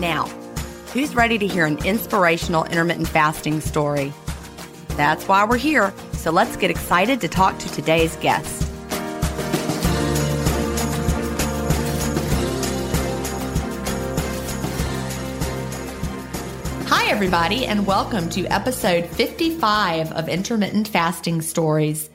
Now, who's ready to hear an inspirational intermittent fasting story? That's why we're here, so let's get excited to talk to today's guest. Hi, everybody, and welcome to episode 55 of Intermittent Fasting Stories.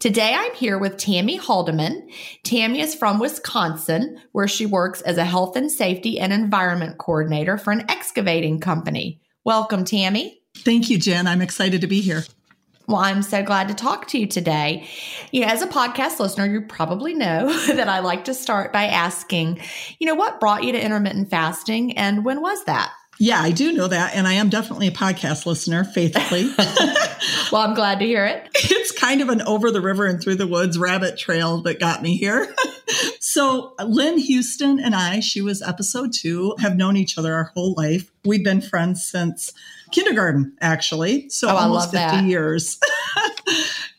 Today I'm here with Tammy Haldeman. Tammy is from Wisconsin, where she works as a health and safety and environment coordinator for an excavating company. Welcome, Tammy. Thank you, Gin. I'm excited to be here. Well, I'm so glad to talk to you today. You know, as a podcast listener, you probably know that I like to start by asking, you know, what brought you to intermittent fasting and when was that? Yeah, I do know that. And I am definitely a podcast listener faithfully. well, I'm glad to hear it. It's kind of an over the river and through the woods rabbit trail that got me here. so, Lynn Houston and I, she was episode two, have known each other our whole life. We've been friends since kindergarten, actually. So, oh, almost 50 that. years.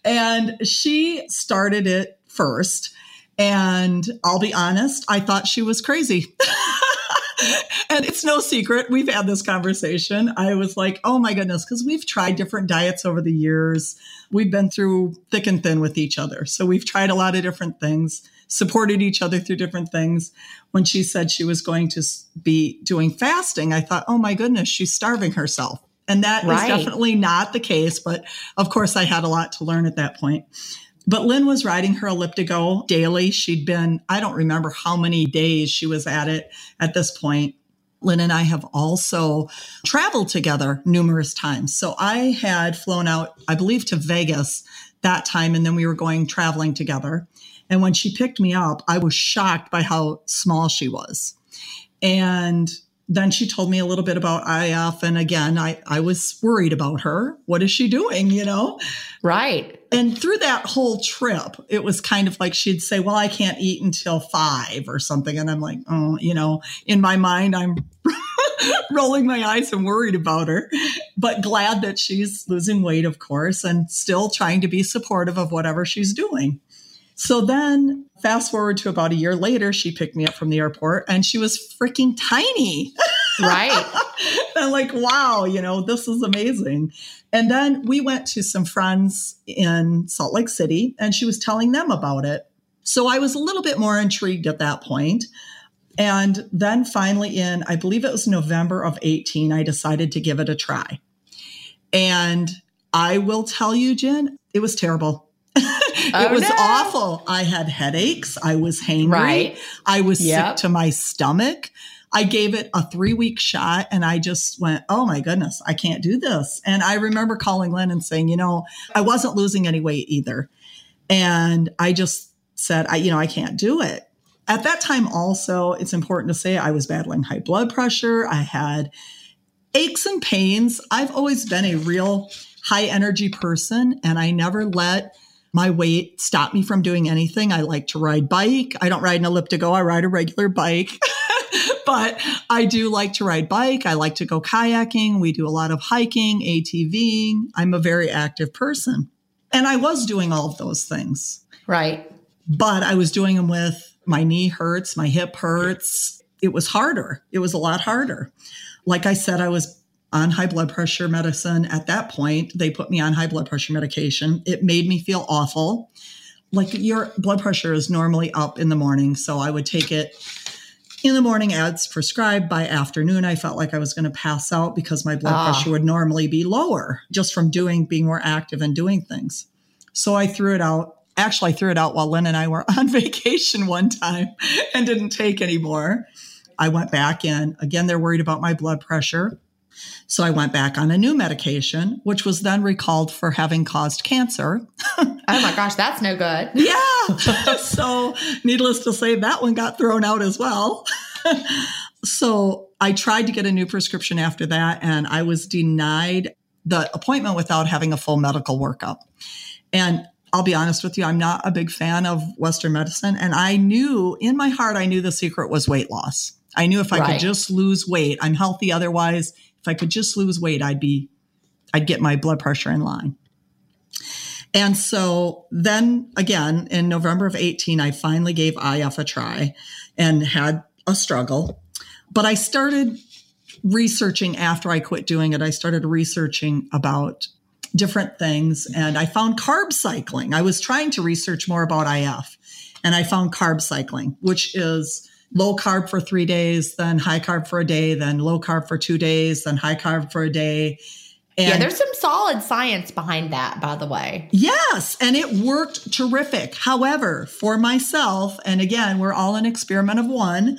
and she started it first. And I'll be honest, I thought she was crazy. And it's no secret. We've had this conversation. I was like, oh my goodness, because we've tried different diets over the years. We've been through thick and thin with each other. So we've tried a lot of different things, supported each other through different things. When she said she was going to be doing fasting, I thought, oh my goodness, she's starving herself. And that right. is definitely not the case. But of course, I had a lot to learn at that point. But Lynn was riding her elliptical daily. She'd been, I don't remember how many days she was at it at this point. Lynn and I have also traveled together numerous times. So I had flown out, I believe, to Vegas that time, and then we were going traveling together. And when she picked me up, I was shocked by how small she was. And then she told me a little bit about IF. And again, I, I was worried about her. What is she doing? You know? Right. And through that whole trip, it was kind of like she'd say, Well, I can't eat until five or something. And I'm like, Oh, you know, in my mind, I'm rolling my eyes and worried about her, but glad that she's losing weight, of course, and still trying to be supportive of whatever she's doing. So then, fast forward to about a year later, she picked me up from the airport and she was freaking tiny. Right. I'm like, wow, you know, this is amazing. And then we went to some friends in Salt Lake City and she was telling them about it. So I was a little bit more intrigued at that point. And then finally, in I believe it was November of 18, I decided to give it a try. And I will tell you, Gin, it was terrible. It Oh, was no. awful. I had headaches. I was hangry. Right. I was Yep. sick to my stomach. I gave it a three week shot and I just went, oh my goodness, I can't do this. And I remember calling Lynn and saying, you know, I wasn't losing any weight either. And I just said, I, you know, I can't do it. At that time, also, it's important to say I was battling high blood pressure. I had aches and pains. I've always been a real high energy person and I never let my weight stop me from doing anything. I like to ride bike. I don't ride an elliptical. I ride a regular bike. but I do like to ride bike. I like to go kayaking. We do a lot of hiking, ATVing. I'm a very active person. And I was doing all of those things, Right. but I was doing them with my knee hurts, my hip hurts. It was harder. It was a lot harder. Like I said, I was on high blood pressure medicine at that point. They put me on high blood pressure medication. It made me feel awful. Like your blood pressure is normally up in the morning. So I would take it in the morning as prescribed. By afternoon, I felt like I was going to pass out because my blood Ah. pressure would normally be lower just from doing, being more active and doing things. So I threw it out. Actually, I threw it out while Lynn and I were on vacation one time and didn't take anymore. I went back in. Again, they're worried about my blood pressure. So I went back on a new medication, which was then recalled for having caused cancer. Oh my gosh, that's no good. Yeah. so, needless to say, that one got thrown out as well. so, I tried to get a new prescription after that, and I was denied the appointment without having a full medical workup. And I'll be honest with you, I'm not a big fan of Western medicine. And I knew in my heart, I knew the secret was weight loss. I knew if I Right. could just lose weight, I'm healthy otherwise. If I could just lose weight, I'd be, I'd get my blood pressure in line. And so then again, in November of 18, I finally gave IF a try and had a struggle. But I started researching after I quit doing it. I started researching about different things and I found carb cycling. I was trying to research more about IF and I found carb cycling, which is low carb for three days, then high carb for a day, then low carb for two days, then high carb for a day. And yeah, there's some solid science behind that, by the way. Yes, and it worked terrific. However, for myself, and again, we're all an experiment of one,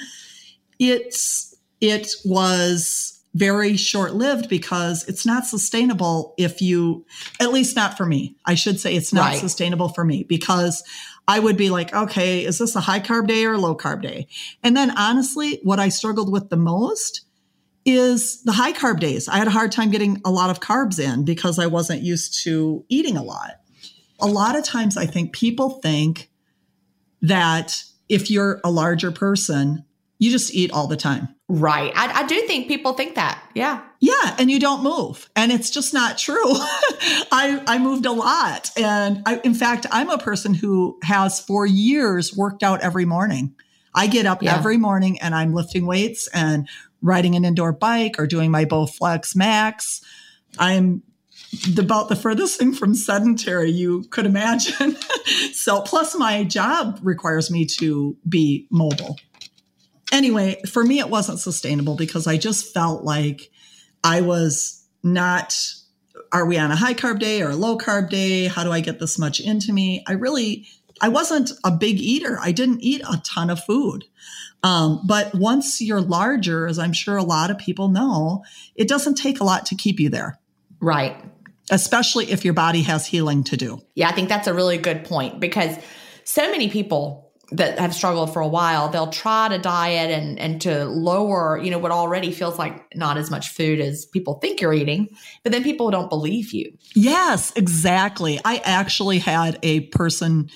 it's it was very short-lived because it's not sustainable if you at least not for me. I should say it's not Right. sustainable for me because I would be like, okay, is this a high carb day or a low carb day? And then honestly, what I struggled with the most is the high carb days. I had a hard time getting a lot of carbs in because I wasn't used to eating a lot. A lot of times I think people think that if you're a larger person, you just eat all the time. Right. I, I do think people think that. Yeah. Yeah, and you don't move. And it's just not true. I I moved a lot. And I, in fact, I'm a person who has for years worked out every morning. I get up Yeah. every morning and I'm lifting weights and riding an indoor bike or doing my Bowflex Max. I'm the, about the furthest thing from sedentary you could imagine. so plus my job requires me to be mobile. Anyway, for me it wasn't sustainable because I just felt like I was not are we on a high carb day or a low carb day? How do I get this much into me? I really I wasn't a big eater. I didn't eat a ton of food. Um, but once you're larger, as I'm sure a lot of people know, it doesn't take a lot to keep you there, Right. especially if your body has healing to do. Yeah, I think that's a really good point because so many people that have struggled for a while, they'll try to diet and and to lower, you know, what already feels like not as much food as people think you're eating, but then people don't believe you. Yes, exactly. I actually had a person,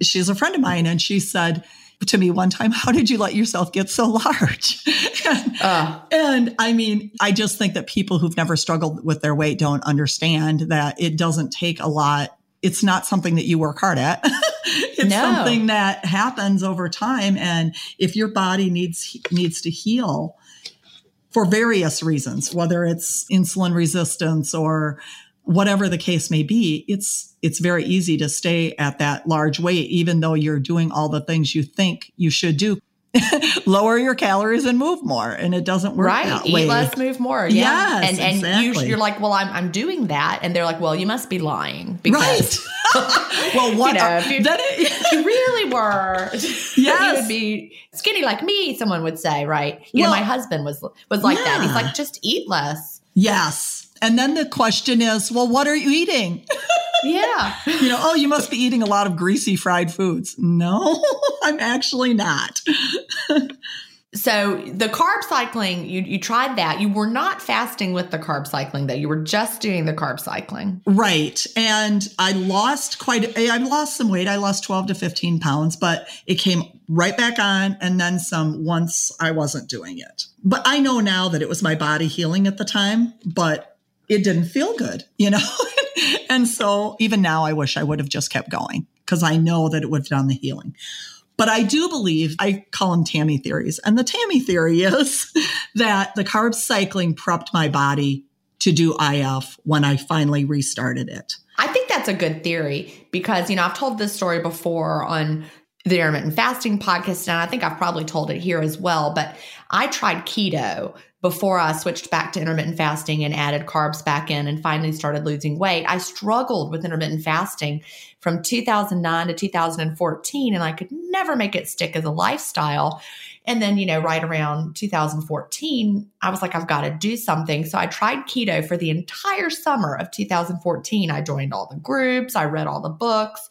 she's a friend of mine, and she said, to me one time, How did you let yourself get so large? and, uh. and I mean, I just think that people who've never struggled with their weight don't understand that it doesn't take a lot. It's not something that you work hard at. it's no. something that happens over time. And if your body needs, needs to heal, for various reasons, whether it's insulin resistance or whatever the case may be, it's it's very easy to stay at that large weight even though you're doing all the things you think you should do. Lower your calories and move more, and it doesn't work right. Eat way. less, move more. Yeah, yes, and and exactly. you, are like, well, I'm I'm doing that, and they're like, well, you must be lying because. Right. well, what you know, are, if you, if you really were, yes. you would be skinny like me. Someone would say, right? You well, know, my husband was was like yeah. that. He's like, just eat less. Yes. And then the question is, well, what are you eating? Yeah. you know, oh, you must be eating a lot of greasy fried foods. No, I'm actually not. so the carb cycling, you you tried that. You were not fasting with the carb cycling though. You were just doing the carb cycling. Right. And I lost quite I lost some weight. I lost 12 to 15 pounds, but it came right back on and then some once I wasn't doing it. But I know now that it was my body healing at the time, but it didn't feel good, you know? and so even now, I wish I would have just kept going because I know that it would have done the healing. But I do believe, I call them Tammy theories. And the Tammy theory is that the carb cycling prepped my body to do IF when I finally restarted it. I think that's a good theory because, you know, I've told this story before on the intermittent fasting podcast, and I think I've probably told it here as well. But I tried keto before I switched back to intermittent fasting and added carbs back in and finally started losing weight. I struggled with intermittent fasting from 2009 to 2014, and I could never make it stick as a lifestyle. And then, you know, right around 2014, I was like, I've got to do something. So I tried keto for the entire summer of 2014. I joined all the groups, I read all the books.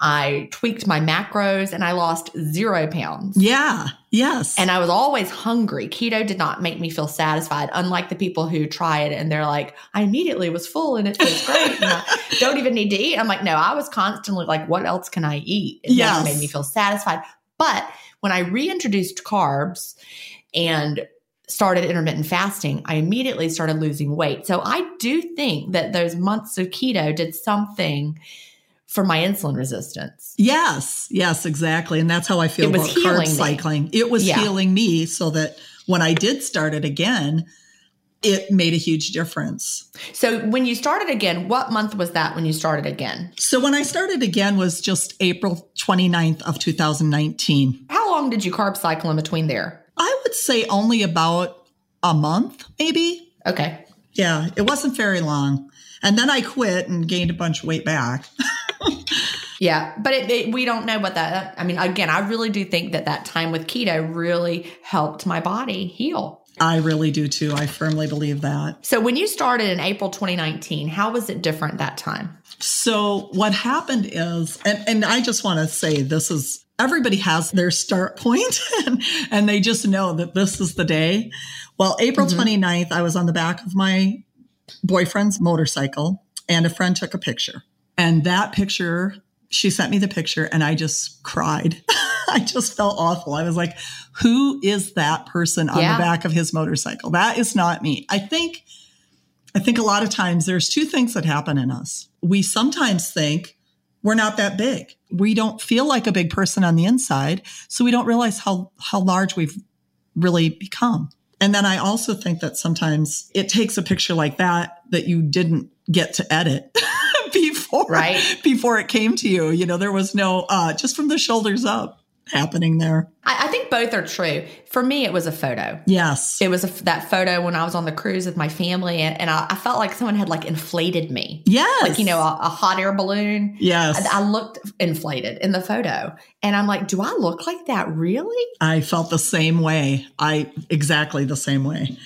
I tweaked my macros and I lost zero pounds. Yeah. Yes. And I was always hungry. Keto did not make me feel satisfied, unlike the people who try it and they're like, I immediately was full and it feels great. and I don't even need to eat. I'm like, no, I was constantly like, what else can I eat? It yes. made me feel satisfied. But when I reintroduced carbs and started intermittent fasting, I immediately started losing weight. So I do think that those months of keto did something for my insulin resistance. Yes, yes, exactly. And that's how I feel It about carb cycling. Me. It was yeah. healing me so that when I did start it again, it made a huge difference. So when you started again, what month was that when you started again? So when I started again was just April 29th of 2019. How long did you carb cycle in between there? I would say only about a month, maybe. Okay. Yeah, it wasn't very long. And then I quit and gained a bunch of weight back. yeah, but it, it, we don't know what that. I mean, again, I really do think that that time with keto really helped my body heal. I really do too. I firmly believe that. So, when you started in April 2019, how was it different that time? So, what happened is, and, and I just want to say this is everybody has their start point and, and they just know that this is the day. Well, April mm-hmm. 29th, I was on the back of my boyfriend's motorcycle and a friend took a picture. And that picture, she sent me the picture and I just cried. I just felt awful. I was like, who is that person on yeah. the back of his motorcycle? That is not me. I think I think a lot of times there's two things that happen in us. We sometimes think we're not that big. We don't feel like a big person on the inside, so we don't realize how how large we've really become. And then I also think that sometimes it takes a picture like that that you didn't get to edit before right. before it came to you. You know there was no uh just from the shoulders up happening there. I, I think both are true. For me it was a photo. Yes. It was a, that photo when i was on the cruise with my family and, and I, I, felt like someone had like inflated me. Yes. Like you know a, a hot air balloon. Yes. I, I looked inflated in the photo and i'm like do i look like that really? I felt the same way. I exactly the same way.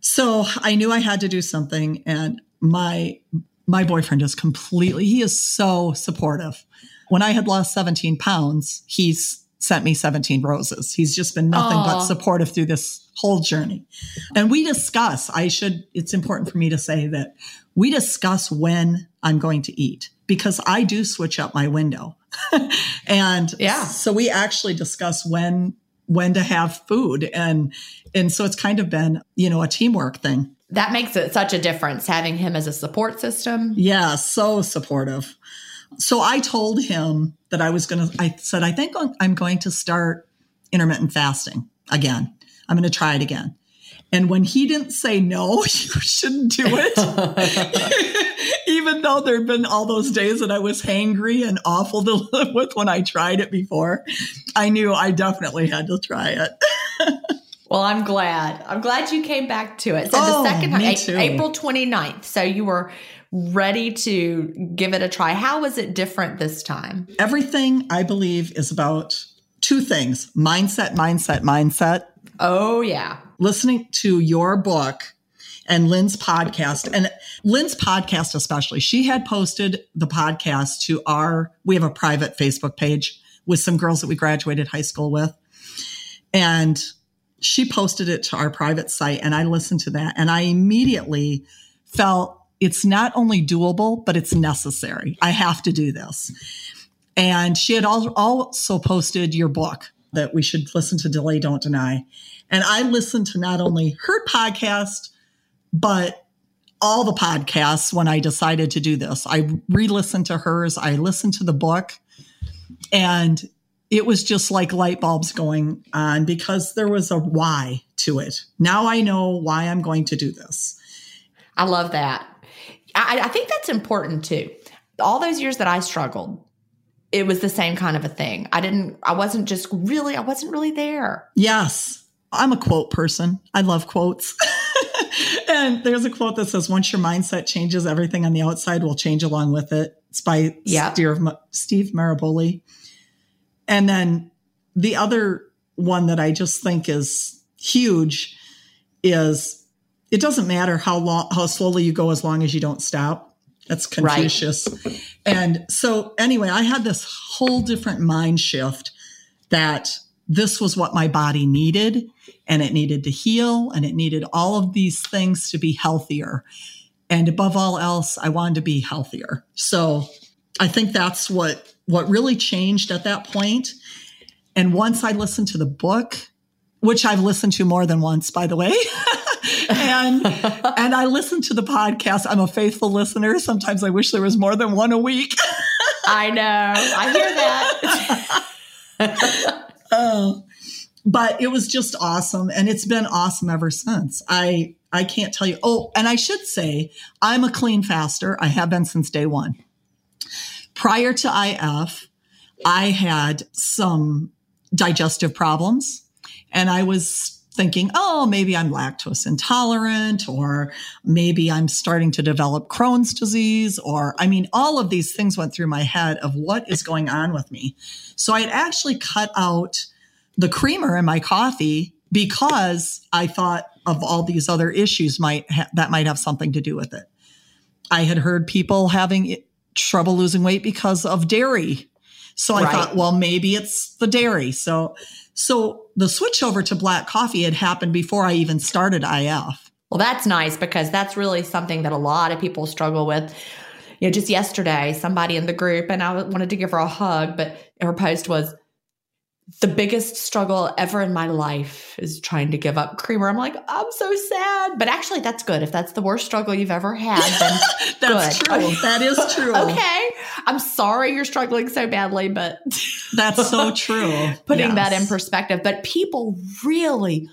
So I knew I had to do something and my my boyfriend is completely, he is so supportive. When I had lost 17 pounds, he's sent me 17 roses. He's just been nothing Aww. but supportive through this whole journey. And we discuss, I should, it's important for me to say that we discuss when I'm going to eat because I do switch up my window. and yeah. so we actually discuss when when to have food and and so it's kind of been, you know, a teamwork thing. That makes it such a difference having him as a support system. Yeah, so supportive. So I told him that I was going to I said I think I'm going to start intermittent fasting again. I'm going to try it again. And when he didn't say no, you shouldn't do it, even though there had been all those days that I was hangry and awful to live with when I tried it before, I knew I definitely had to try it. well, I'm glad. I'm glad you came back to it. So oh, the second me too. April 29th. So you were ready to give it a try. How was it different this time? Everything I believe is about two things mindset, mindset, mindset. Oh, yeah. Listening to your book and Lynn's podcast, and Lynn's podcast especially, she had posted the podcast to our, we have a private Facebook page with some girls that we graduated high school with. And she posted it to our private site, and I listened to that, and I immediately felt it's not only doable, but it's necessary. I have to do this. And she had also posted your book that we should listen to Delay Don't Deny. And I listened to not only her podcast, but all the podcasts when I decided to do this. I re listened to hers, I listened to the book, and it was just like light bulbs going on because there was a why to it. Now I know why I'm going to do this. I love that. I, I think that's important too. All those years that I struggled, it was the same kind of a thing. I didn't, I wasn't just really, I wasn't really there. Yes. I'm a quote person. I love quotes. and there's a quote that says, once your mindset changes, everything on the outside will change along with it. It's by yep. Steve Maraboli. And then the other one that I just think is huge is it doesn't matter how long, how slowly you go as long as you don't stop. That's Confucius. Right. And so, anyway, I had this whole different mind shift that this was what my body needed and it needed to heal and it needed all of these things to be healthier. And above all else, I wanted to be healthier. So I think that's what what really changed at that point. And once I listened to the book, which I've listened to more than once, by the way. and and I listen to the podcast. I'm a faithful listener. Sometimes I wish there was more than one a week. I know. I hear that. oh, but it was just awesome, and it's been awesome ever since. I I can't tell you. Oh, and I should say I'm a clean faster. I have been since day one. Prior to IF, I had some digestive problems, and I was thinking, oh, maybe I'm lactose intolerant, or maybe I'm starting to develop Crohn's disease, or I mean, all of these things went through my head of what is going on with me. So I had actually cut out the creamer in my coffee because I thought of all these other issues might ha- that might have something to do with it. I had heard people having trouble losing weight because of dairy. So I right. thought, well, maybe it's the dairy. So so the switch over to black coffee had happened before I even started IF. Well, that's nice because that's really something that a lot of people struggle with. You know, just yesterday, somebody in the group, and I wanted to give her a hug, but her post was, the biggest struggle ever in my life is trying to give up creamer. I'm like, I'm so sad. But actually, that's good. If that's the worst struggle you've ever had, then that's good. true. that is true. okay. I'm sorry you're struggling so badly, but that's so true. putting yes. that in perspective. But people really,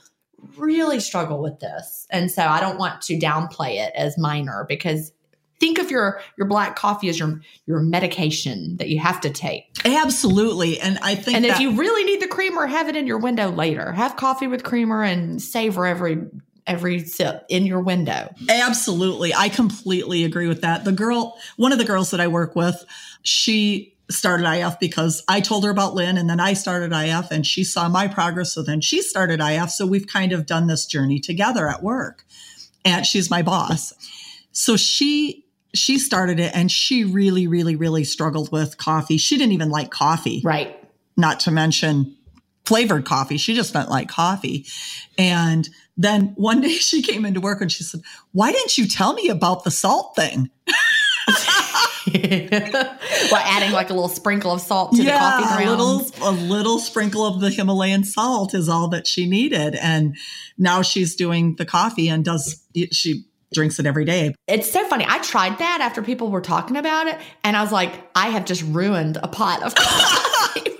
really struggle with this. And so I don't want to downplay it as minor because think of your your black coffee as your your medication that you have to take. Absolutely, and I think and that- if you really need the creamer, have it in your window later. Have coffee with creamer and savor every every sip in your window. Absolutely, I completely agree with that. The girl, one of the girls that I work with, she started IF because I told her about Lynn and then I started IF and she saw my progress. So then she started IF. So we've kind of done this journey together at work. And she's my boss. So she she started it and she really, really, really struggled with coffee. She didn't even like coffee. Right. Not to mention flavored coffee. She just didn't like coffee. And then one day she came into work and she said, Why didn't you tell me about the salt thing? well, adding like a little sprinkle of salt to yeah, the coffee grounds. A little, a little sprinkle of the Himalayan salt is all that she needed. And now she's doing the coffee and does, she drinks it every day. It's so funny. I tried that after people were talking about it. And I was like, I have just ruined a pot of coffee.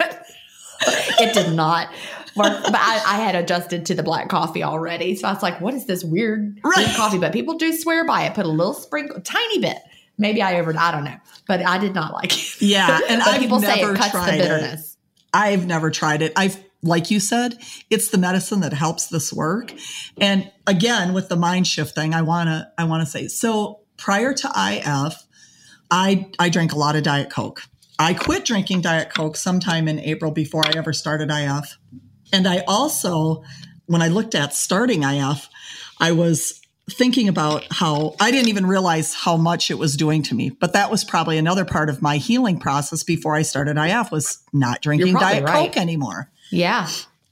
it did not work. But I, I, had adjusted to the black coffee already. So I was like, what is this weird, right. weird coffee? But people do swear by it. Put a little sprinkle, tiny bit Maybe I over, I don't know, but I did not like it. Yeah. And people say it cuts the bitterness. It. I've never tried it. I've, like you said, it's the medicine that helps this work. And again, with the mind shift thing, I want to, I want to say, so prior to IF, I, I drank a lot of Diet Coke. I quit drinking Diet Coke sometime in April before I ever started IF. And I also, when I looked at starting IF, I was thinking about how I didn't even realize how much it was doing to me. But that was probably another part of my healing process before I started IF was not drinking Diet right. Coke anymore. Yeah.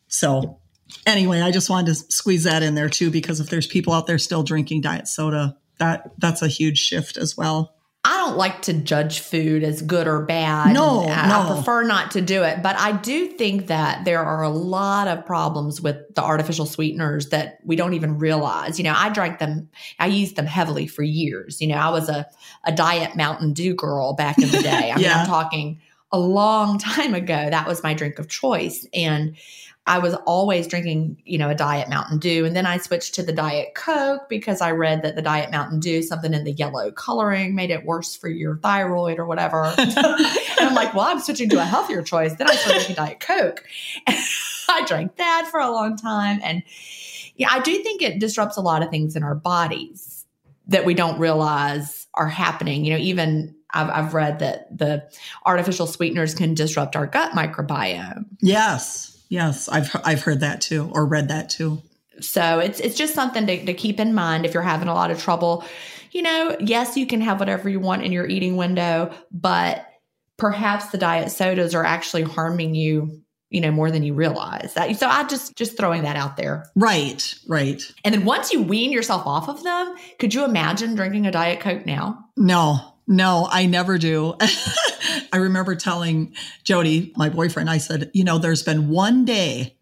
So anyway, I just wanted to squeeze that in there too, because if there's people out there still drinking diet soda, that that's a huge shift as well. I don't like to judge food as good or bad. No, I, no. I prefer not to do it. But I do think that there are a lot of problems with the artificial sweeteners that we don't even realize. You know, I drank them, I used them heavily for years. You know, I was a, a diet Mountain Dew girl back in the day. I mean, yeah. I'm talking a long time ago. That was my drink of choice. And I was always drinking, you know, a diet Mountain Dew. And then I switched to the diet Coke because I read that the diet Mountain Dew, something in the yellow coloring made it worse for your thyroid or whatever. and I'm like, well, I'm switching to a healthier choice. Then I started drinking diet Coke. And I drank that for a long time. And yeah, I do think it disrupts a lot of things in our bodies that we don't realize are happening. You know, even I've, I've read that the artificial sweeteners can disrupt our gut microbiome. Yes. Yes, I've I've heard that too or read that too. So it's it's just something to, to keep in mind if you're having a lot of trouble. You know, yes, you can have whatever you want in your eating window, but perhaps the diet sodas are actually harming you you know more than you realize that so i just just throwing that out there right right and then once you wean yourself off of them could you imagine drinking a diet coke now no no i never do I remember telling Jody, my boyfriend, I said, you know, there's been one day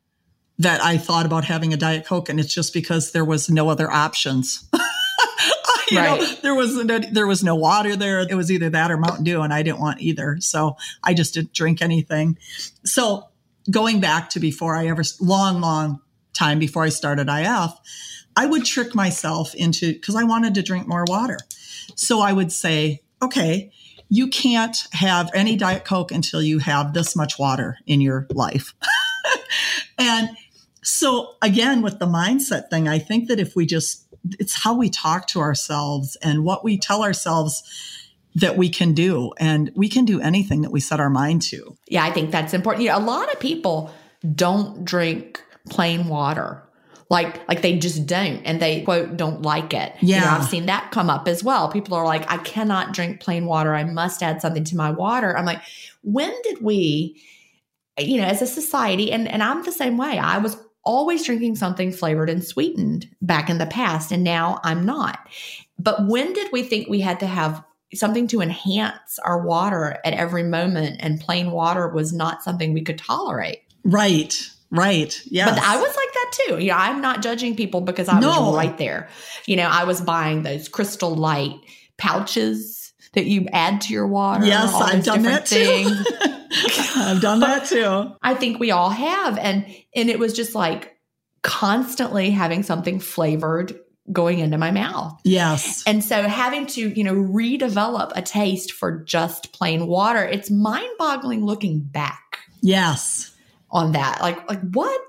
that I thought about having a Diet Coke, and it's just because there was no other options. you right. know, there was no, there was no water there. It was either that or Mountain Dew, and I didn't want either. So I just didn't drink anything. So going back to before I ever long, long time before I started IF, I would trick myself into because I wanted to drink more water. So I would say, okay, you can't have any Diet Coke until you have this much water in your life. and so, again, with the mindset thing, I think that if we just, it's how we talk to ourselves and what we tell ourselves that we can do. And we can do anything that we set our mind to. Yeah, I think that's important. You know, a lot of people don't drink plain water like like they just don't and they quote don't like it. Yeah you know, i've seen that come up as well. People are like i cannot drink plain water. I must add something to my water. I'm like when did we you know as a society and and i'm the same way. I was always drinking something flavored and sweetened back in the past and now i'm not. But when did we think we had to have something to enhance our water at every moment and plain water was not something we could tolerate? Right Right. Yeah. But I was like that too. Yeah. I'm not judging people because I no. was right there. You know, I was buying those crystal light pouches that you add to your water. Yes, I've done that too. I've done that too. I think we all have. And and it was just like constantly having something flavored going into my mouth. Yes. And so having to, you know, redevelop a taste for just plain water, it's mind-boggling looking back. Yes on that. Like, like what?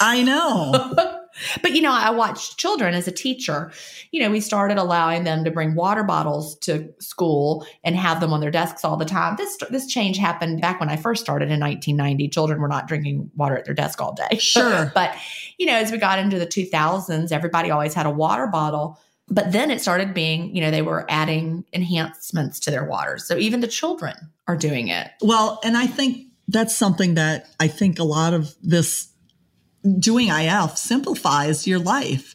I know. but you know, I watched children as a teacher. You know, we started allowing them to bring water bottles to school and have them on their desks all the time. This this change happened back when I first started in 1990. Children were not drinking water at their desk all day. Sure. but you know, as we got into the 2000s, everybody always had a water bottle. But then it started being, you know, they were adding enhancements to their water. So even the children are doing it. Well, and I think that's something that I think a lot of this doing IF simplifies your life.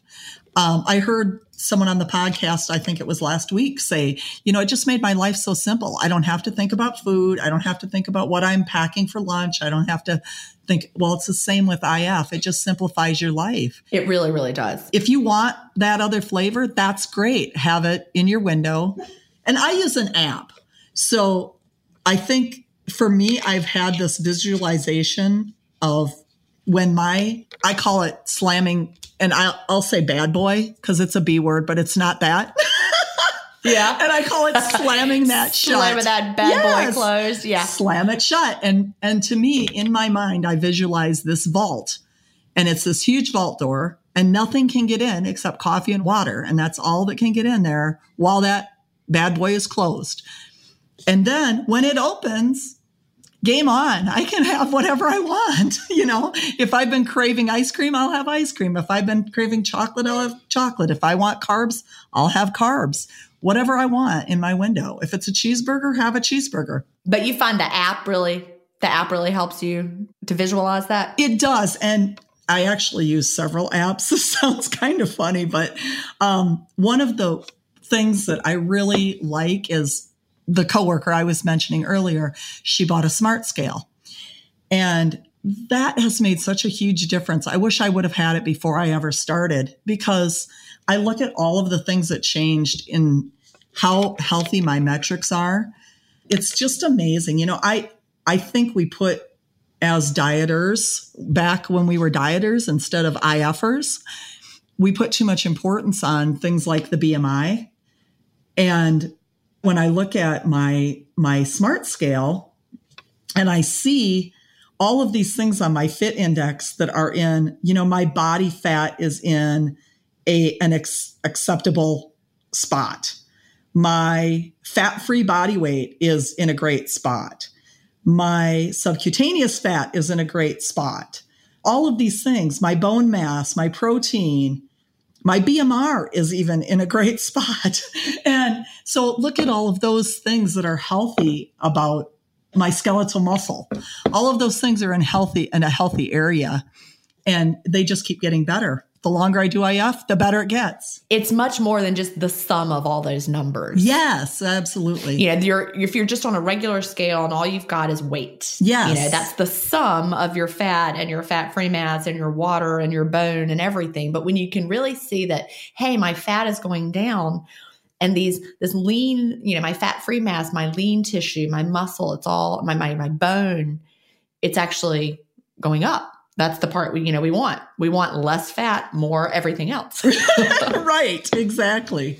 Um, I heard someone on the podcast, I think it was last week, say, you know, it just made my life so simple. I don't have to think about food. I don't have to think about what I'm packing for lunch. I don't have to think, well, it's the same with IF. It just simplifies your life. It really, really does. If you want that other flavor, that's great. Have it in your window. And I use an app. So I think for me, I've had this visualization of when my, I call it slamming, and I'll, I'll say bad boy because it's a B word, but it's not that. Yeah. and I call it slamming that shut. Slamming that bad Yes. boy closed. Yeah. Slam it shut. And and to me, in my mind, I visualize this vault. And it's this huge vault door, and nothing can get in except coffee and water. And that's all that can get in there while that bad boy is closed. And then when it opens, game on. I can have whatever I want. You know, if I've been craving ice cream, I'll have ice cream. If I've been craving chocolate, I'll have chocolate. If I want carbs, I'll have carbs. Whatever I want in my window. If it's a cheeseburger, have a cheeseburger. But you find the app really, the app really helps you to visualize that. It does. And I actually use several apps. This sounds kind of funny, but um, one of the things that I really like is the coworker I was mentioning earlier. She bought a smart scale. And that has made such a huge difference. I wish I would have had it before I ever started because I look at all of the things that changed in how healthy my metrics are. It's just amazing. You know, I I think we put as dieters back when we were dieters instead of IFers, we put too much importance on things like the BMI. And when I look at my my smart scale and I see all of these things on my fit index that are in, you know, my body fat is in a an ex- acceptable spot. My fat-free body weight is in a great spot. My subcutaneous fat is in a great spot. All of these things, my bone mass, my protein, my BMR is even in a great spot. And so look at all of those things that are healthy about my skeletal muscle. All of those things are in healthy in a healthy area and they just keep getting better. The longer I do IF, the better it gets. It's much more than just the sum of all those numbers. Yes, absolutely. You know, you're if you're just on a regular scale and all you've got is weight. Yes. You know, that's the sum of your fat and your fat free mass and your water and your bone and everything. But when you can really see that, hey, my fat is going down and these this lean, you know, my fat free mass, my lean tissue, my muscle, it's all my my my bone, it's actually going up. That's the part we, you know, we want. We want less fat, more everything else. right, exactly.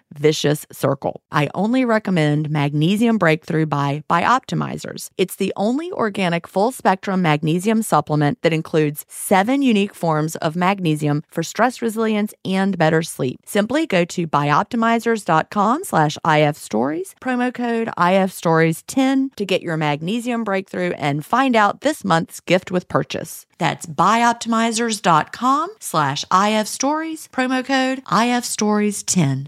vicious circle. I only recommend Magnesium Breakthrough by Bioptimizers. It's the only organic full spectrum magnesium supplement that includes seven unique forms of magnesium for stress resilience and better sleep. Simply go to bioptimizers.com slash if stories promo code IFStories10 to get your magnesium breakthrough and find out this month's gift with purchase. That's bioptimizers.com slash IFStories, promo code IFStories10.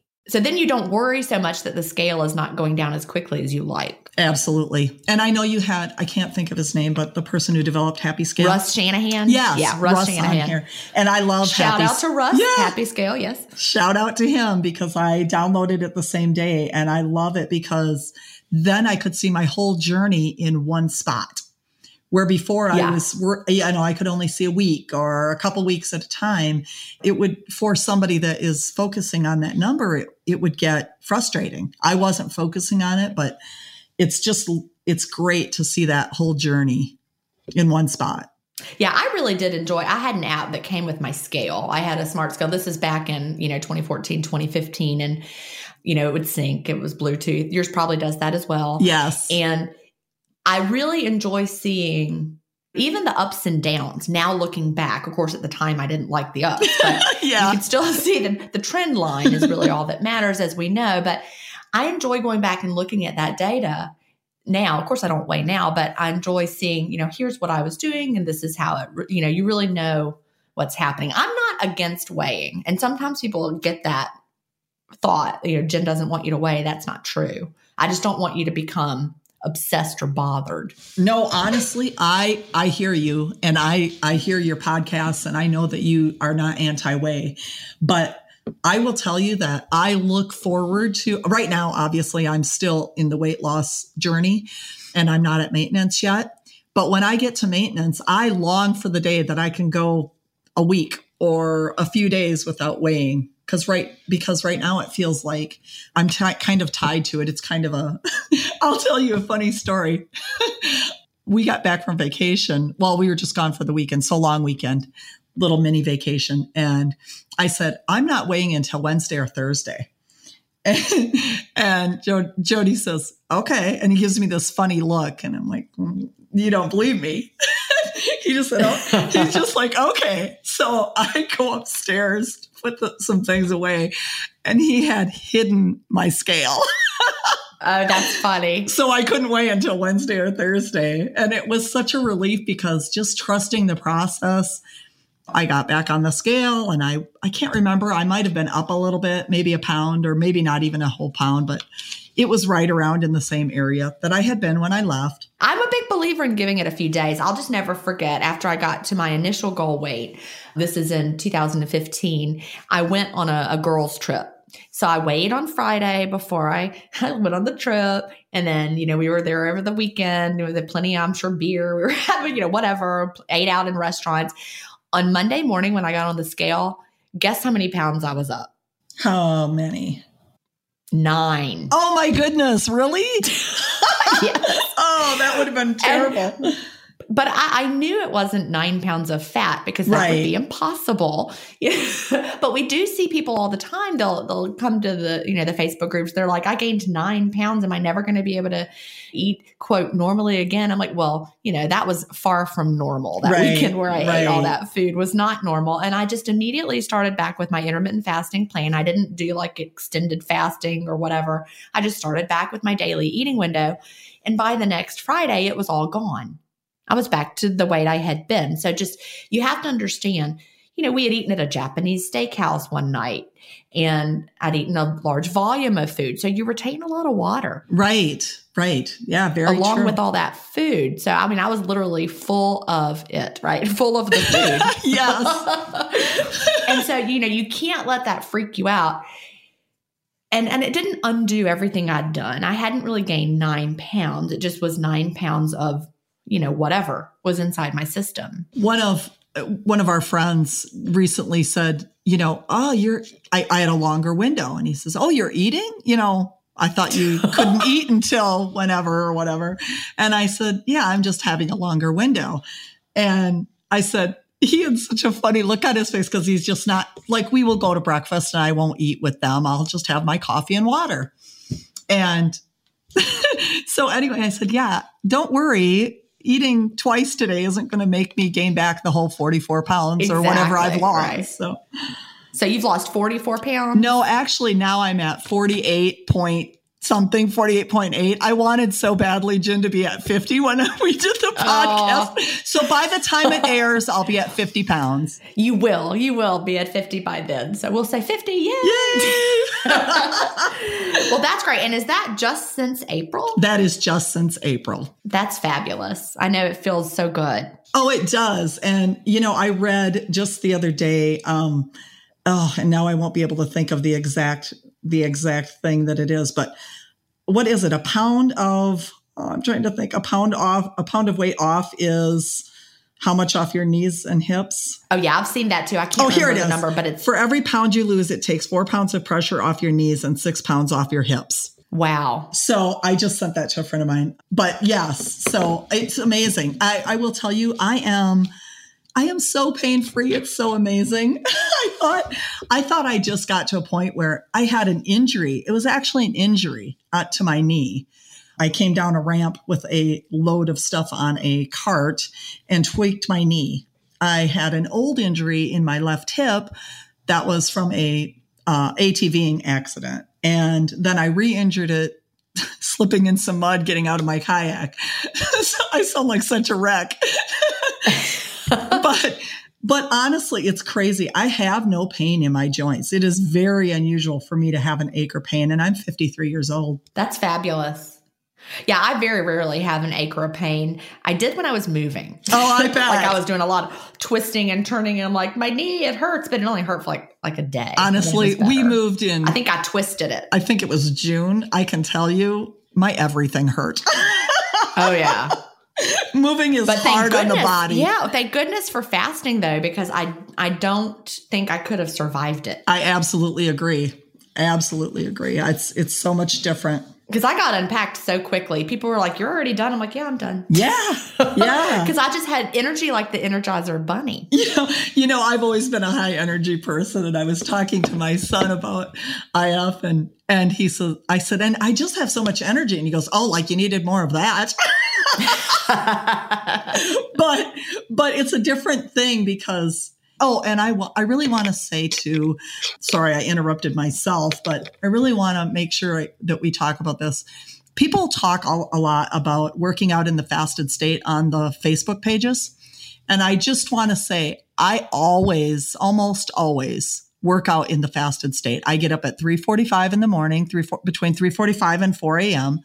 So then you don't worry so much that the scale is not going down as quickly as you like. Absolutely. And I know you had, I can't think of his name, but the person who developed Happy Scale. Russ Shanahan. Yes. Yeah, Russ, Russ Shanahan. here. And I love Shout Happy out to Russ. Yeah. Happy Scale, yes. Shout out to him because I downloaded it the same day and I love it because then I could see my whole journey in one spot. Where before Yeah. I was, you know, I could only see a week or a couple weeks at a time. It would, for somebody that is focusing on that number, it, it would get frustrating. I wasn't focusing on it, but it's just, it's great to see that whole journey in one spot. Yeah, I really did enjoy. I had an app that came with my scale. I had a smart scale. This is back in, you know, 2014, 2015 and you know, it would sync. It was Bluetooth. Yours probably does that as well. Yes. And I really enjoy seeing even the ups and downs. Now looking back, of course, at the time I didn't like the ups, but yeah. you can still see the, the trend line is really all that matters, as we know. But I enjoy going back and looking at that data now. Of course, I don't weigh now, but I enjoy seeing, you know, here's what I was doing, and this is how it, you know, you really know what's happening. I'm not against weighing, and sometimes people get that thought, you know, Gin doesn't want you to weigh. That's not true. I just don't want you to become obsessed or bothered. No, honestly, I I hear you and I I hear your podcasts and I know that you are not anti-weigh. But I will tell you that I look forward to right now obviously I'm still in the weight loss journey and I'm not at maintenance yet. But when I get to maintenance, I long for the day that I can go a week or a few days without weighing because right because right now it feels like I'm ti kind of tied to it. It's kind of a. I'll tell you a funny story. we got back from vacation. Well, we were just gone for the weekend, so long weekend, little mini vacation, and I said I'm not weighing until Wednesday or Thursday. And, and jo- Jody says, okay. And he gives me this funny look. And I'm like, "Mm, you don't believe me. he just said, oh, he's just like, okay. So I go upstairs, put the, some things away, and he had hidden my scale. Oh, that's funny. So I couldn't wait until Wednesday or Thursday. And it was such a relief because just trusting the process, I got back on the scale and I, I can't remember. I might have been up a little bit, maybe a pound or maybe not even a whole pound, but it was right around in the same area that I had been when I left. I'm a big believer in giving it a few days. I'll just never forget after I got to my initial goal weight. This is in 2015. I went on a, a girls' trip. So I weighed on Friday before I, went on the trip. And then, you know, we were there over the weekend. There was plenty, I'm sure, beer. We were having, you know, whatever, ate out in restaurants. On Monday morning, when I got on the scale, guess how many pounds I was up? How many? Nine. Oh my goodness, really? Yes. oh, that would have been terrible. But I, I knew it wasn't nine pounds of fat because that would be impossible. but we do see people all the time. They'll they'll come to the you know the Facebook groups. They're like, I gained nine pounds. Am I never going to be able to eat quote normally again? I'm like, well, you know that was far from normal. That Right, weekend where I ate all right. that food was not normal, and I just immediately started back with my intermittent fasting plan. I didn't do like extended fasting or whatever. I just started back with my daily eating window, and by the next Friday, it was all gone. I was back to the weight I had been. So just you have to understand, you know, we had eaten at a Japanese steakhouse one night and I'd eaten a large volume of food. So you retain a lot of water Right, right. Yeah, very along true. with all that food. So I mean, I was literally full of it, right? Full of the food. yes. and so, you know, you can't let that freak you out. And and it didn't undo everything I'd done. I hadn't really gained nine pounds. It just was nine pounds of, you know, whatever was inside my system. one of one of our friends recently said, you know, oh, you're. I, I had a longer window, and he says, oh, you're eating. You know, I thought you couldn't eat until whenever or whatever. And I said, yeah, I'm just having a longer window. And I said, he had such a funny look on his face because he's just not like we will go to breakfast and I won't eat with them. I'll just have my coffee and water. And so anyway, I said, yeah, don't worry. Eating twice today isn't going to make me gain back the whole 44 pounds Exactly, or whatever I've lost. right. So So you've lost 44 pounds? no, actually now I'm at 48 point something, 48.8. I wanted so badly Gin to be at 50 when we did the podcast. So by the time it airs, I'll be at 50 pounds. You will. You will be at 50 by then. So we'll say 50. Yay. Yay! Well, that's great. And is that just since April? that is just since April. That's fabulous. I know it feels so good. Oh, it does. And, you know, I read just the other day, um, oh, and now I won't be able to think of the exact, the exact thing that it is, but what is it? A pound of, oh, I'm trying to think, a pound off, a pound of weight off is how much off your knees and hips? Oh, yeah. I've seen that too. I can't Oh, here remember it the is. number, but it's For every pound you lose, it takes four pounds of pressure off your knees and six pounds off your hips. wow. So I just sent that to a friend of mine. But yes, so it's amazing. I, I will tell you, I am I am so pain free. It's so amazing. I thought I thought I just got to a point where I had an injury. It was actually an injury uh, to my knee. I came down a ramp with a load of stuff on a cart and tweaked my knee. I had an old injury in my left hip that was from a uh, ATVing accident, and then I re-injured it slipping in some mud getting out of my kayak. so I sound like such a wreck. but but honestly, it's crazy. I have no pain in my joints. It is very unusual for me to have an ache or pain, and I'm 53 years old. That's fabulous. Yeah, I very rarely have an ache or a pain. I did when I was moving. Oh, I bet. like I was doing a lot of twisting and turning, and I'm like, my knee, it hurts, but it only hurt for like like a day. Honestly, And then it was we moved in. I think I twisted it. I think it was June. I can tell you, my everything hurt. Oh yeah. Moving is But hard on the body. Yeah, thank goodness for fasting though, because I I don't think I could have survived it. I absolutely agree. Absolutely agree. It's it's so much different. Because I got unpacked so quickly. People were like, "You're already done." I'm like, "Yeah, I'm done." Yeah. Yeah. Because I just had energy like the Energizer Bunny. you know, you know, I've always been a high energy person, and I was talking to my son about IF, and and he said, I said, and I just have so much energy, and he goes, oh, like you needed more of that, but but it's a different thing because. Oh, and I I really want to say to, sorry, I interrupted myself, but I really want to make sure I, that we talk about this. People talk a, a lot about working out in the fasted state on the Facebook pages. And I just want to say, I always, almost always work out in the fasted state. I get up at 345 in the morning, three, four, between 345 and 4 a.m.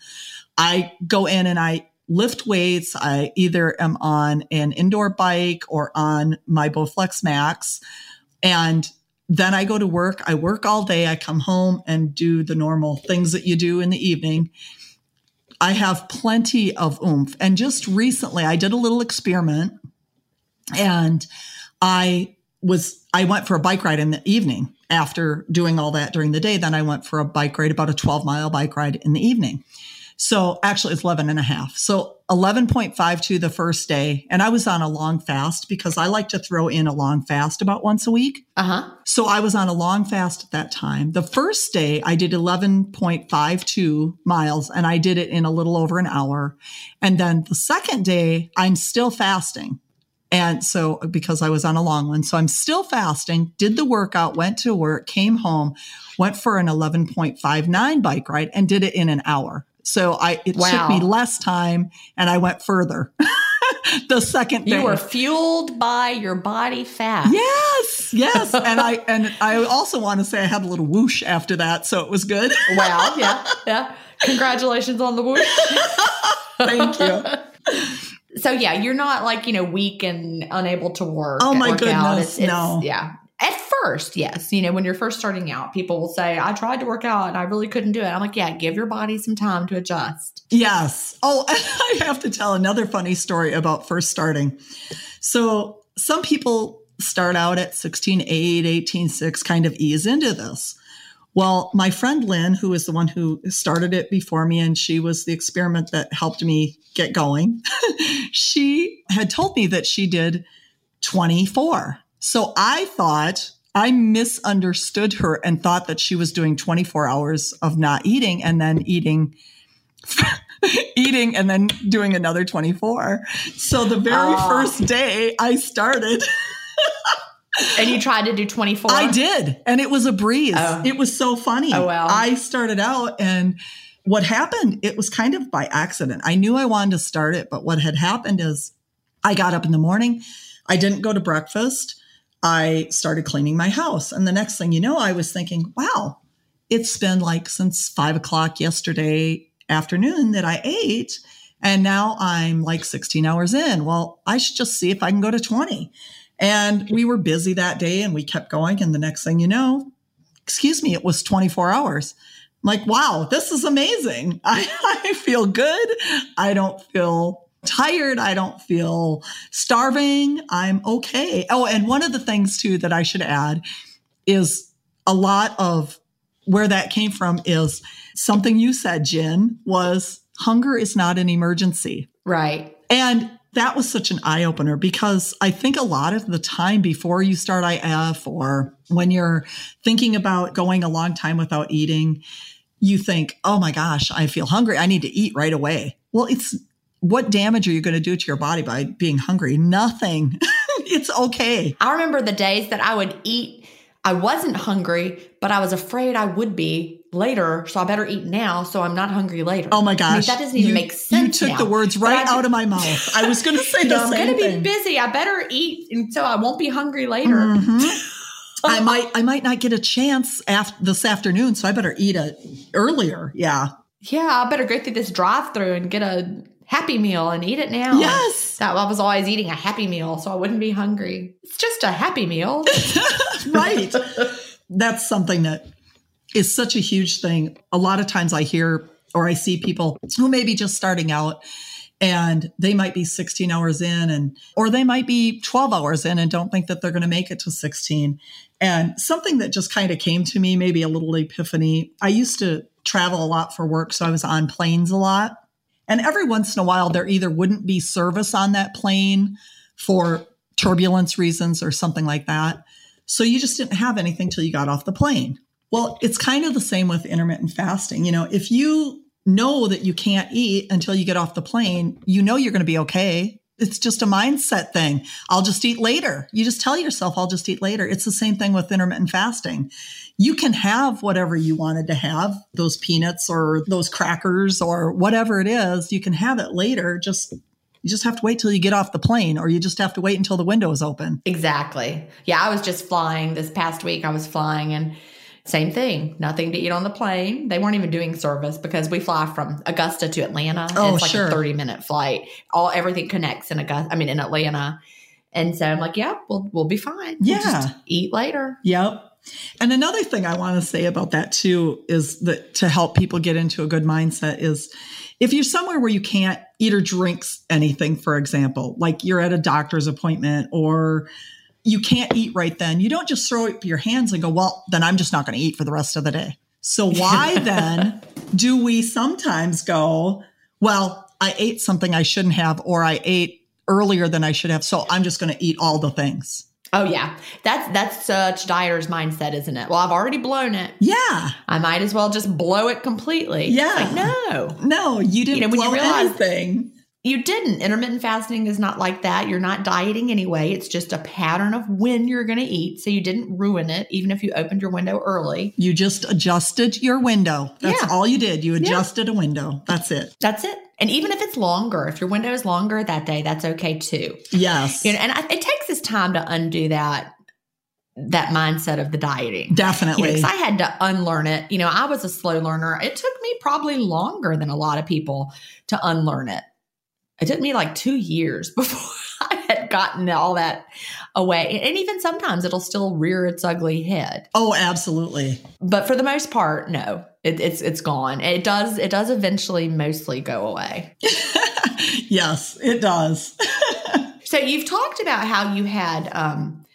I go in and I lift weights. I either am on an indoor bike or on my Bowflex Max. And then I go to work. I work all day. I come home and do the normal things that you do in the evening. I have plenty of oomph. And just recently, I did a little experiment and I was, I went for a bike ride in the evening after doing all that during the day. Then I went for a bike ride, about a 12 mile bike ride in the evening. So actually it's 11 and a half. So 11.52 the first day. And I was on a long fast because I like to throw in a long fast about once a week. Uh huh. So I was on a long fast at that time. The first day I did 11.52 miles and I did it in a little over an hour. And then the second day I'm still fasting. And so because I was on a long one, so I'm still fasting, did the workout, went to work, came home, went for an 11.59 bike ride and did it in an hour. So I, it Wow. took me less time and I went further. the second day. You were fueled by your body fat. Yes, yes. and I and I also want to say I had a little whoosh after that, so it was good. Wow. Yeah. Yeah. Congratulations on the whoosh. Thank you. So yeah, you're not like you know weak and unable to work. Oh, my work out. goodness, no. Yeah. At first, yes. You know, when you're first starting out, people will say, I tried to work out and I really couldn't do it. I'm like, yeah, give your body some time to adjust. Yes. Oh, I have to tell another funny story about first starting. So some people start out at 16, 8, 18, 6, kind of ease into this. Well, my friend Lynn, who is the one who started it before me, and she was the experiment that helped me get going, she had told me that she did 24. So I thought I misunderstood her and thought that she was doing 24 hours of not eating and then eating eating and then doing another 24. So the very Oh. first day I started, And you tried to do 24? I did. And it was a breeze. Oh. It was so funny. Oh, wow. I started out and what happened, it was kind of by accident. I knew I wanted to start it, but what had happened is I got up in the morning, I didn't go to breakfast. I started cleaning my house. And the next thing you know, I was thinking, wow, it's been like since five o'clock yesterday afternoon that I ate. And now I'm like 16 hours in. Well, I should just see if I can go to 20. And we were busy that day and we kept going. And the next thing you know, excuse me, it was 24 hours. I'm like, wow, this is amazing. I, I feel good. I don't feel tired. I don't feel starving. I'm okay. Oh, and one of the things too that I should add is a lot of where that came from is something you said, Gin, was hunger is not an emergency. Right. And that was such an eye opener because I think a lot of the time before you start IF or when you're thinking about going a long time without eating, you think, oh my gosh, I feel hungry. I need to eat right away. Well, it's what damage are you going to do to your body by being hungry? Nothing. it's okay. I remember the days that I would eat. I wasn't hungry, but I was afraid I would be later. So I better eat now so I'm not hungry later. Oh my I mean, gosh. that doesn't even You- make sense. You took now. the words right out of my mouth. I was going to say the I'm gonna be thing. busy. I better eat, and so I won't be hungry later. Mhm. I might I might not get a chance after this afternoon, so I better eat it earlier. Yeah. Yeah, I better go through this drive-through and get a Happy Meal and eat it now. Yes. That I was always eating a Happy Meal, so I wouldn't be hungry. It's just a Happy Meal. right. That's something that is such a huge thing. A lot of times I hear or I see people who may be just starting out and they might be 16 hours in and or they might be 12 hours in and don't think that they're going to make it to 16. And something that just kind of came to me, maybe a little epiphany. I used to travel a lot for work, so I was on planes a lot. And every once in a while there either wouldn't be service on that plane for turbulence reasons or something like that. So you just didn't have anything till you got off the plane. Well, it's kind of the same with intermittent fasting. You know, if you know that you can't eat until you get off the plane, you know you're going to be okay. It's just a mindset thing. I'll just eat later. You just tell yourself, I'll just eat later. It's the same thing with intermittent fasting. You can have whatever you wanted to have, those peanuts or those crackers or whatever it is. You can have it later. Just, you just have to wait till you get off the plane or you just have to wait until the window is open. exactly. Yeah, I was just flying this past week. I was flying and same thing. Nothing to eat on the plane. They weren't even doing service because we fly from Augusta to Atlanta. Oh, it's like sure. a 30 minute flight. All everything connects in Augusta. I mean in Atlanta. And so I'm like, yeah, we'll we'll be fine. We'll Yeah. just eat later. Yep. And another thing I want to say about that too is that to help people get into a good mindset is if you're somewhere where you can't eat or drink anything, for example, like you're at a doctor's appointment or you can't eat right then, you don't just throw up your hands and go, well, then I'm just not going to eat for the rest of the day. So why then do we sometimes go, well, I ate something I shouldn't have, or I ate earlier than I should have. So I'm just going to eat all the things. Oh yeah. That's that's such dieter's mindset, isn't it? Well, I've already blown it. Yeah. I might as well just blow it completely. Yeah. Like, no. No, you didn't know, when you blow realize- anything. You didn't. Intermittent fasting is not like that. You're not dieting anyway. It's just a pattern of when you're going to eat. So you didn't ruin it, even if you opened your window early. You just adjusted your window. That's Yeah. all you did. You adjusted a window. That's it. That's it. And even if it's longer, if your window is longer that day, that's okay too. Yes. You know, and I, it takes us time to undo that that mindset of the dieting. You Definitely. know, 'cause I had to unlearn it. You know, I was a slow learner. It took me probably longer than a lot of people to unlearn it. It took me like two years before I had gotten all that away. And even sometimes it'll still rear its ugly head. oh, absolutely. But for the most part, no, it, it's it's gone. It does it does eventually mostly go away. yes, it does. So you've talked about how you had, um,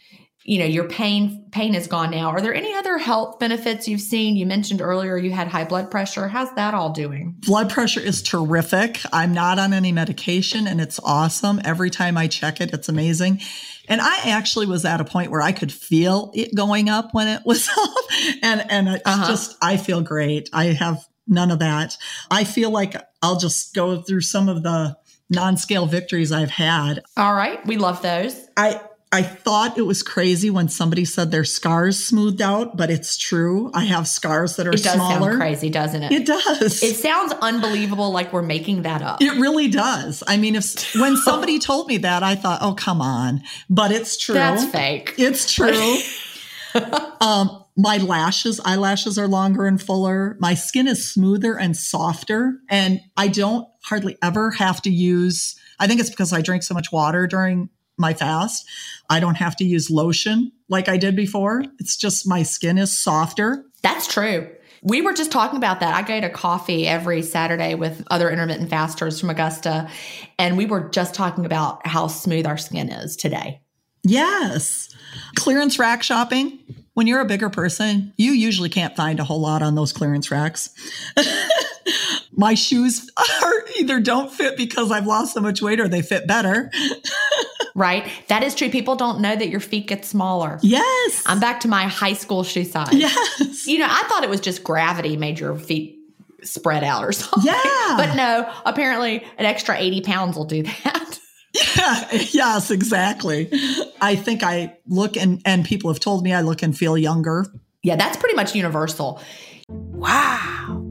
you know, your pain pain is gone now. Are there any other health benefits you've seen? You mentioned earlier you had high blood pressure. How's that all doing? Blood pressure is terrific. I'm not on any medication and it's awesome. Every time I check it, it's amazing. And I actually was at a point where I could feel it going up when it was up. And and it's Uh-huh. just I feel great. I have none of that. I feel like I'll just go through some of the non-scale victories I've had. All right, we love those. I I thought it was crazy when somebody said their scars smoothed out, but it's true. I have scars that are it does smaller. Sound crazy, doesn't it? It does. It sounds unbelievable, like we're making that up. It really does. I mean, if when somebody told me that, I thought, "Oh, come on!" But it's true. That's fake. It's true. um, my lashes, eyelashes are longer and fuller. My skin is smoother and softer, and I don't hardly ever have to use. I think it's because I drink so much water during my fast. I don't have to use lotion like I did before. It's just my skin is softer. That's true. We were just talking about that. I go to coffee every Saturday with other intermittent fasters from Augusta, and we were just talking about how smooth our skin is today. Yes. Clearance rack shopping. When you're a bigger person, you usually can't find a whole lot on those clearance racks. My shoes are either don't fit because I've lost so much weight or they fit better. right? That is true. People don't know that your feet get smaller. Yes. I'm back to my high school shoe size. Yes. You know, I thought it was just gravity made your feet spread out or something. Yeah. But no, apparently an extra 80 pounds will do that. Yeah, yes, exactly. I think I look and and people have told me I look and feel younger. Yeah, that's pretty much universal. Wow.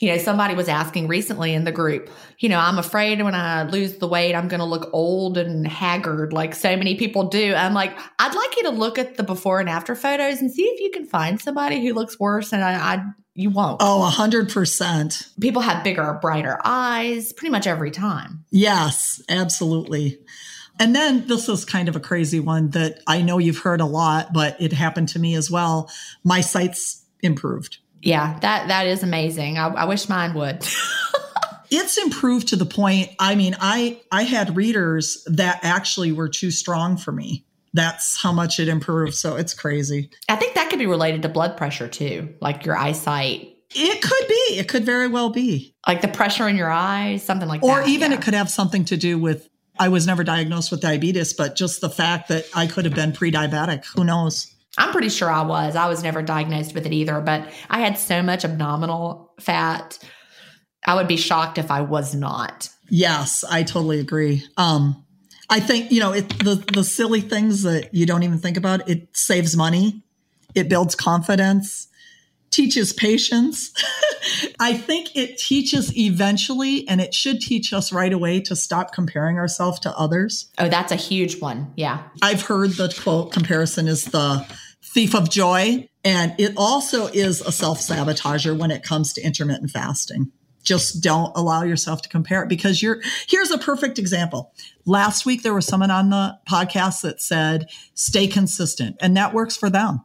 You know, somebody was asking recently in the group, you know, I'm afraid when I lose the weight, I'm going to look old and haggard like so many people do. I'm like, I'd like you to look at the before and after photos and see if you can find somebody who looks worse. And I, I you won't. Oh, a hundred percent. People have bigger, brighter eyes pretty much every time. Yes, absolutely. And then this is kind of a crazy one that I know you've heard a lot, but it happened to me as well. My sight's improved. Yeah, that that is amazing. I, I wish mine would. it's improved to the point. I mean, I I had readers that actually were too strong for me. That's how much it improved. So it's crazy. I think that could be related to blood pressure too, like your eyesight. It could be. It could very well be. Like the pressure in your eyes, something like or that. Or even yeah. it could have something to do with I was never diagnosed with diabetes, but just the fact that I could have been pre diabetic. Who knows? I'm pretty sure I was. I was never diagnosed with it either, but I had so much abdominal fat. I would be shocked if I was not. Yes, I totally agree. Um, I think, you know, it, the, the silly things that you don't even think about, it saves money. It builds confidence, teaches patience. I think it teaches eventually, and it should teach us right away to stop comparing ourselves to others. Oh, that's a huge one. Yeah. I've heard the quote comparison is the thief of joy. And it also is a self sabotager when it comes to intermittent fasting. Just don't allow yourself to compare it because you're, here's a perfect example. Last week, there was someone on the podcast that said, stay consistent, and that works for them.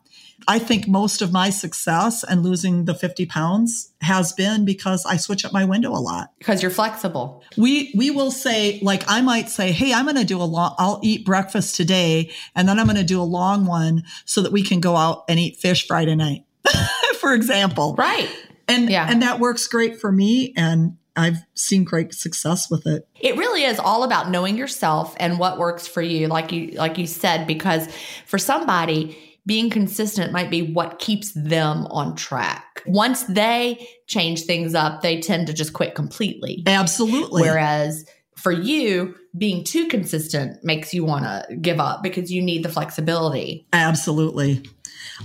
I think most of my success and losing the 50 pounds has been because I switch up my window a lot. Because you're flexible. We we will say like I might say, "Hey, I'm going to do a long I'll eat breakfast today and then I'm going to do a long one so that we can go out and eat fish Friday night." for example. Right. And yeah. and that works great for me and I've seen great success with it. It really is all about knowing yourself and what works for you like you like you said because for somebody being consistent might be what keeps them on track. Once they change things up, they tend to just quit completely. Absolutely. Whereas for you, being too consistent makes you want to give up because you need the flexibility. Absolutely.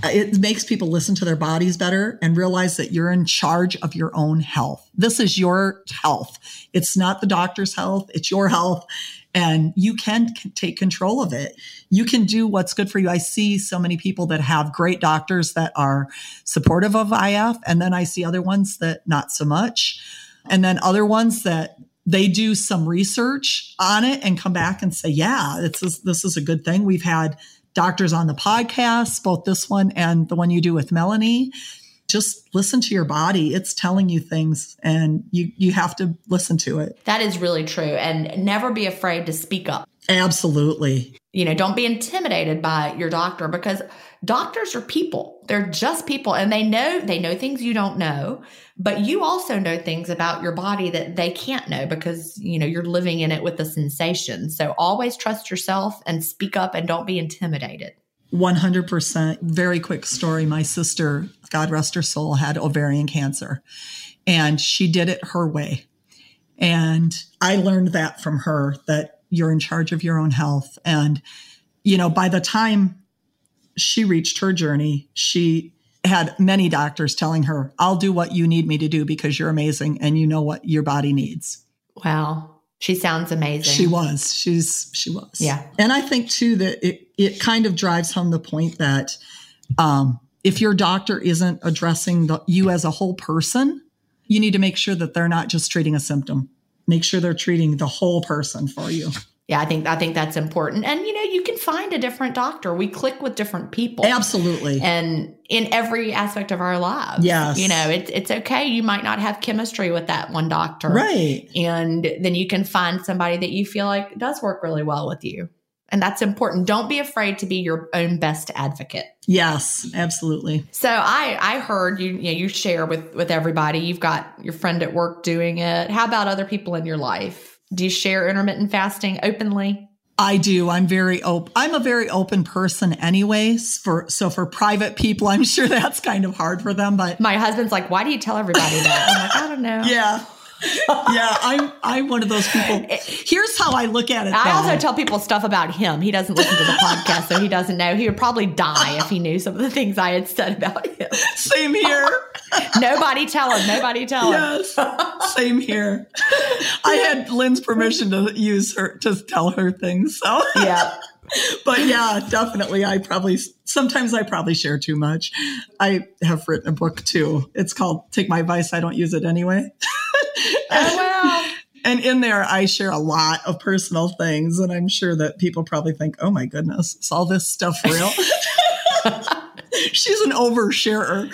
Uh, It makes people listen to their bodies better and realize that you're in charge of your own health. This is your health. It's not the doctor's health. It's your health and you can take control of it. You can do what's good for you. I see so many people that have great doctors that are supportive of IF and then I see other ones that not so much. And then other ones that they do some research on it and come back and say, yeah, this is, this is a good thing. We've had doctors on the podcast, both this one and the one you do with Melanie. Just listen to your body. It's telling you things and you, you have to listen to it. That is really true. And never be afraid to speak up. Absolutely. You know, don't be intimidated by your doctor because doctors are people. They're just people and they know they know things you don't know, but you also know things about your body that they can't know because, you know, you're living in it with the sensation. So always trust yourself and speak up and don't be intimidated. 100%. Very quick story. My sister, God rest her soul, had ovarian cancer and she did it her way. And I learned that from her that you're in charge of your own health. And, you know, by the time she reached her journey, she had many doctors telling her, I'll do what you need me to do because you're amazing and you know what your body needs. Wow. She sounds amazing. She was. She's she was. Yeah. And I think too that it it kind of drives home the point that um, if your doctor isn't addressing the, you as a whole person, you need to make sure that they're not just treating a symptom. Make sure they're treating the whole person for you. Yeah, I think I think that's important. And you know, you can find a different doctor. We click with different people. Absolutely. And in every aspect of our lives. Yes. You know, it's it's okay. You might not have chemistry with that one doctor. Right. And then you can find somebody that you feel like does work really well with you. And that's important. Don't be afraid to be your own best advocate. Yes, absolutely. So I I heard you you know you share with with everybody. You've got your friend at work doing it. How about other people in your life? Do you share intermittent fasting openly? I do. I'm very open. I'm a very open person anyways. For so for private people, I'm sure that's kind of hard for them, but My husband's like, "Why do you tell everybody that?" I'm like, "I don't know." yeah. yeah, I'm I'm one of those people. Eh, Here's how I look at it. I also tell people stuff about him. He doesn't listen to the podcast, so he doesn't know. He would probably die if he knew some of the things I had said about him. Same here. Nobody tell him. Nobody tell him. yes. Same here. I had Lynn's permission to use her to tell her things. So Yeah. but yeah, definitely. I probably sometimes I probably share too much. I have written a book too. It's called Take My Advice, I Don't Use It Anyway. Oh wow. And in there, I share a lot of personal things. And I'm sure that people probably think, oh my goodness, is all this stuff real? She's an oversharer.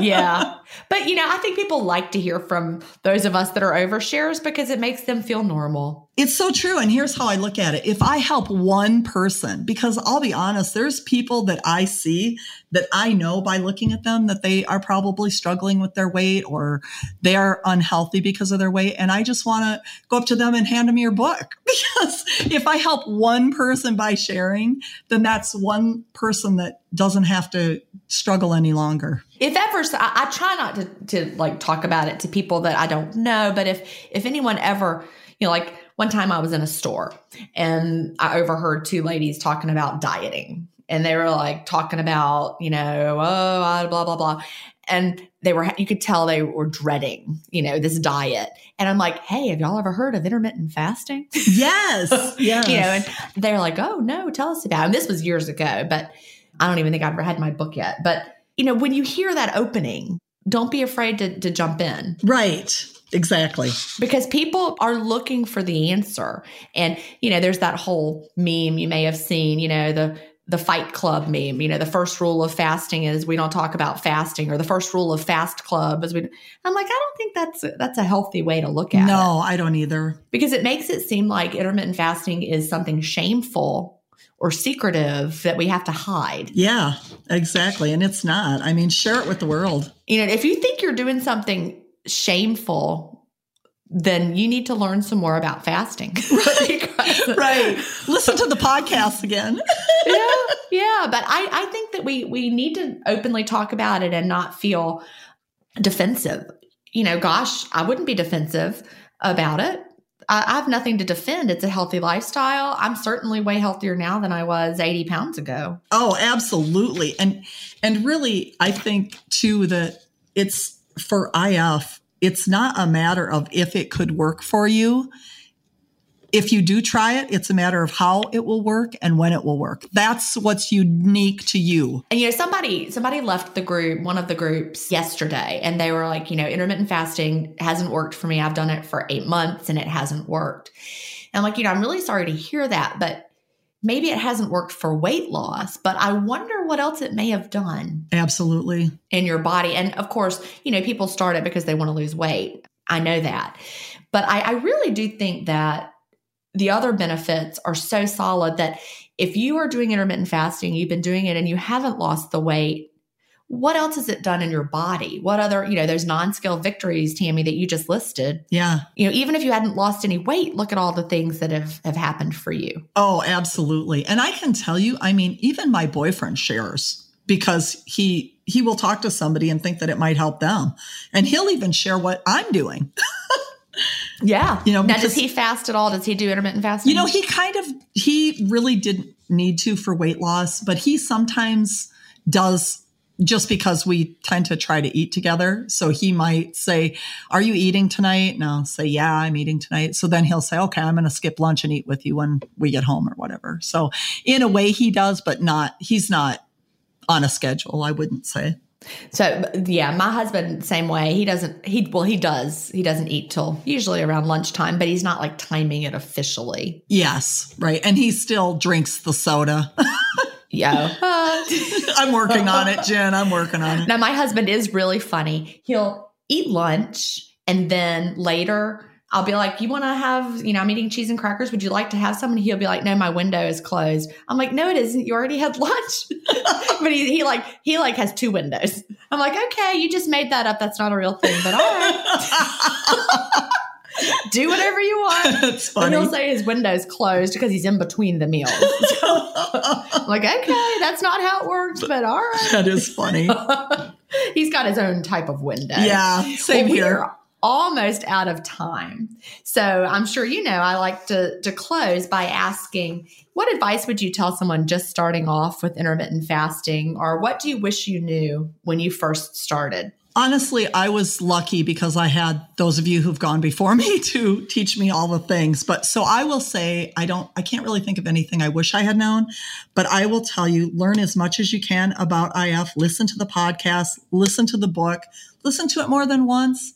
Yeah. But you know, I think people like to hear from those of us that are overshares because it makes them feel normal. It's so true. And here's how I look at it. If I help one person, because I'll be honest, there's people that I see that I know by looking at them that they are probably struggling with their weight or they are unhealthy because of their weight. And I just want to go up to them and hand them your book. Because if I help one person by sharing, then that's one person that doesn't have to struggle any longer. If ever, so I, I try not to, to like talk about it to people that I don't know, but if, if anyone ever, you know, like one time I was in a store and I overheard two ladies talking about dieting and they were like talking about, you know, oh, blah, blah, blah. And they were, you could tell they were dreading, you know, this diet. And I'm like, hey, have y'all ever heard of intermittent fasting? Yes. yes. you know, and they're like, oh, no, tell us about it. And this was years ago, but I don't even think I've ever had my book yet. But, you know, when you hear that opening, don't be afraid to, to jump in right. Exactly. because people are looking for the answer. And, you know, there's that whole meme you may have seen, you know, the, the fight club meme, you know, the first rule of fasting is we don't talk about fasting or the first rule of fast club is we, I'm like, I don't think that's, a, that's a healthy way to look at it No, I don't either. because it makes it seem like intermittent fasting is something shameful or secretive that we have to hide. Yeah, exactly. And it's not. I mean, share it with the world. You know, if you think you're doing something shameful, then you need to learn some more about fasting. Because- Right. Listen to the podcast again. yeah, yeah. But I, I think that we we need to openly talk about it and not feel defensive. You know, gosh, I wouldn't be defensive about it. I, have nothing to defend. It's a healthy lifestyle. I'm certainly way healthier now than I was 80 pounds ago. Oh, absolutely. And and really I think too that it's for IF, it's not a matter of if it could work for you if you do try it, it's a matter of how it will work and when it will work. That's what's unique to you. And you know, somebody somebody left the group, one of the groups yesterday, and they were like, you know, intermittent fasting hasn't worked for me. I've done it for eight months and it hasn't worked. And I'm like, you know, I'm really sorry to hear that, but maybe it hasn't worked for weight loss, but I wonder what else it may have done. Absolutely. In your body. And of course, you know, people start it because they want to lose weight. I know that. But I, I really do think that the other benefits are so solid that if you are doing intermittent fasting, you've been doing it and you haven't lost the weight, what else has it done in your body? What other, you know, those non-scale victories, Tammy, that you just listed? Yeah. You know, even if you hadn't lost any weight, look at all the things that have, have happened for you. Oh, absolutely. And I can tell you, I mean, even my boyfriend shares because he he will talk to somebody and think that it might help them. And he'll even share what I'm doing. Yeah. You know, now because- does he fast at all? Does he do intermittent fasting? You know, he kind of he really didn't need to for weight loss, but he sometimes does just because we tend to try to eat together. So he might say, Are you eating tonight? And I'll say, Yeah, I'm eating tonight. So then he'll say, Okay, I'm going to skip lunch and eat with you when we get home or whatever. So in a way, he does, but not, he's not on a schedule, I wouldn't say. So yeah, my husband same way. He doesn't he well he does. He doesn't eat till usually around lunchtime, but he's not like timing it officially. Yes, right. And he still drinks the soda. Yeah. I'm working on it, Gin. I'm working on it. now my husband is really funny. He'll eat lunch and then later I'll be like, "You want to have, you know, I'm eating cheese and crackers. Would you like to have some?" And he'll be like, "No, my window is closed." I'm like, "No, it isn't. You already had lunch." but he, he like he like has two windows. I'm like, "Okay, you just made that up. That's not a real thing, but all right." Do whatever you want. That's funny. he'll say his window's closed because he's in between the meals. I'm like, okay, that's not how it works, but all right. that is funny. he's got his own type of window. Yeah, same Well, here. Almost out of time. So I'm sure you know I like to to close by asking what advice would you tell someone just starting off with intermittent fasting or what do you wish you knew when you first started? Honestly, I was lucky because I had those of you who've gone before me to teach me all the things. But so I will say, I don't, I can't really think of anything I wish I had known, but I will tell you, learn as much as you can about IF, listen to the podcast, listen to the book, listen to it more than once,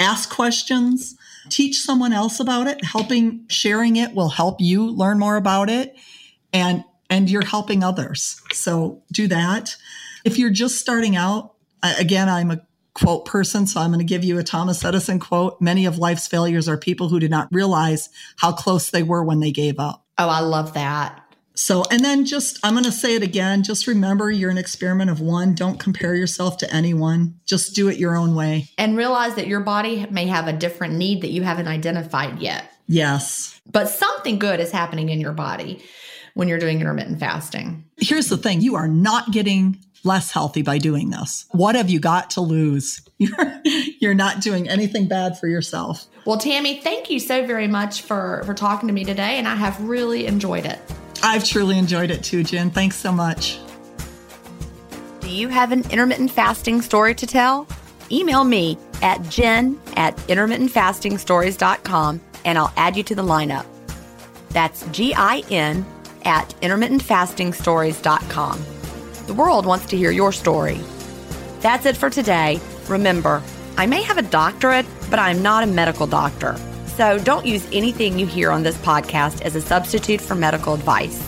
ask questions, teach someone else about it. Helping, sharing it will help you learn more about it. And, and you're helping others. So do that. If you're just starting out, again, I'm a quote person, so I'm going to give you a Thomas Edison quote. Many of life's failures are people who did not realize how close they were when they gave up. Oh, I love that. So, and then just, I'm going to say it again. Just remember you're an experiment of one. Don't compare yourself to anyone. Just do it your own way. And realize that your body may have a different need that you haven't identified yet. Yes. But something good is happening in your body when you're doing intermittent fasting. Here's the thing you are not getting less healthy by doing this. What have you got to lose? You're, you're not doing anything bad for yourself. Well, Tammy, thank you so very much for for talking to me today and I have really enjoyed it. I've truly enjoyed it too, Gin. Thanks so much. Do you have an intermittent fasting story to tell? Email me at gin at intermittentfastingstories.com and I'll add you to the lineup. That's G I N at intermittentfastingstories.com. The world wants to hear your story. That's it for today. Remember, I may have a doctorate, but I'm not a medical doctor. So don't use anything you hear on this podcast as a substitute for medical advice.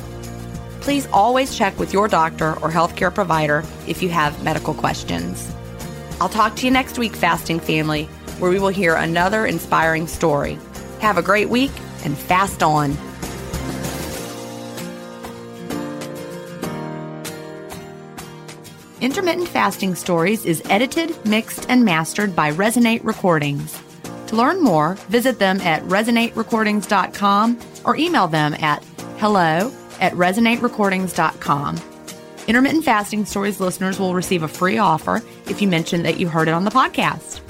Please always check with your doctor or healthcare provider if you have medical questions. I'll talk to you next week, Fasting Family, where we will hear another inspiring story. Have a great week and fast on. Intermittent Fasting Stories is edited, mixed, and mastered by Resonate Recordings. To learn more, visit them at resonaterecordings.com or email them at hello at resonaterecordings.com. Intermittent Fasting Stories listeners will receive a free offer if you mention that you heard it on the podcast.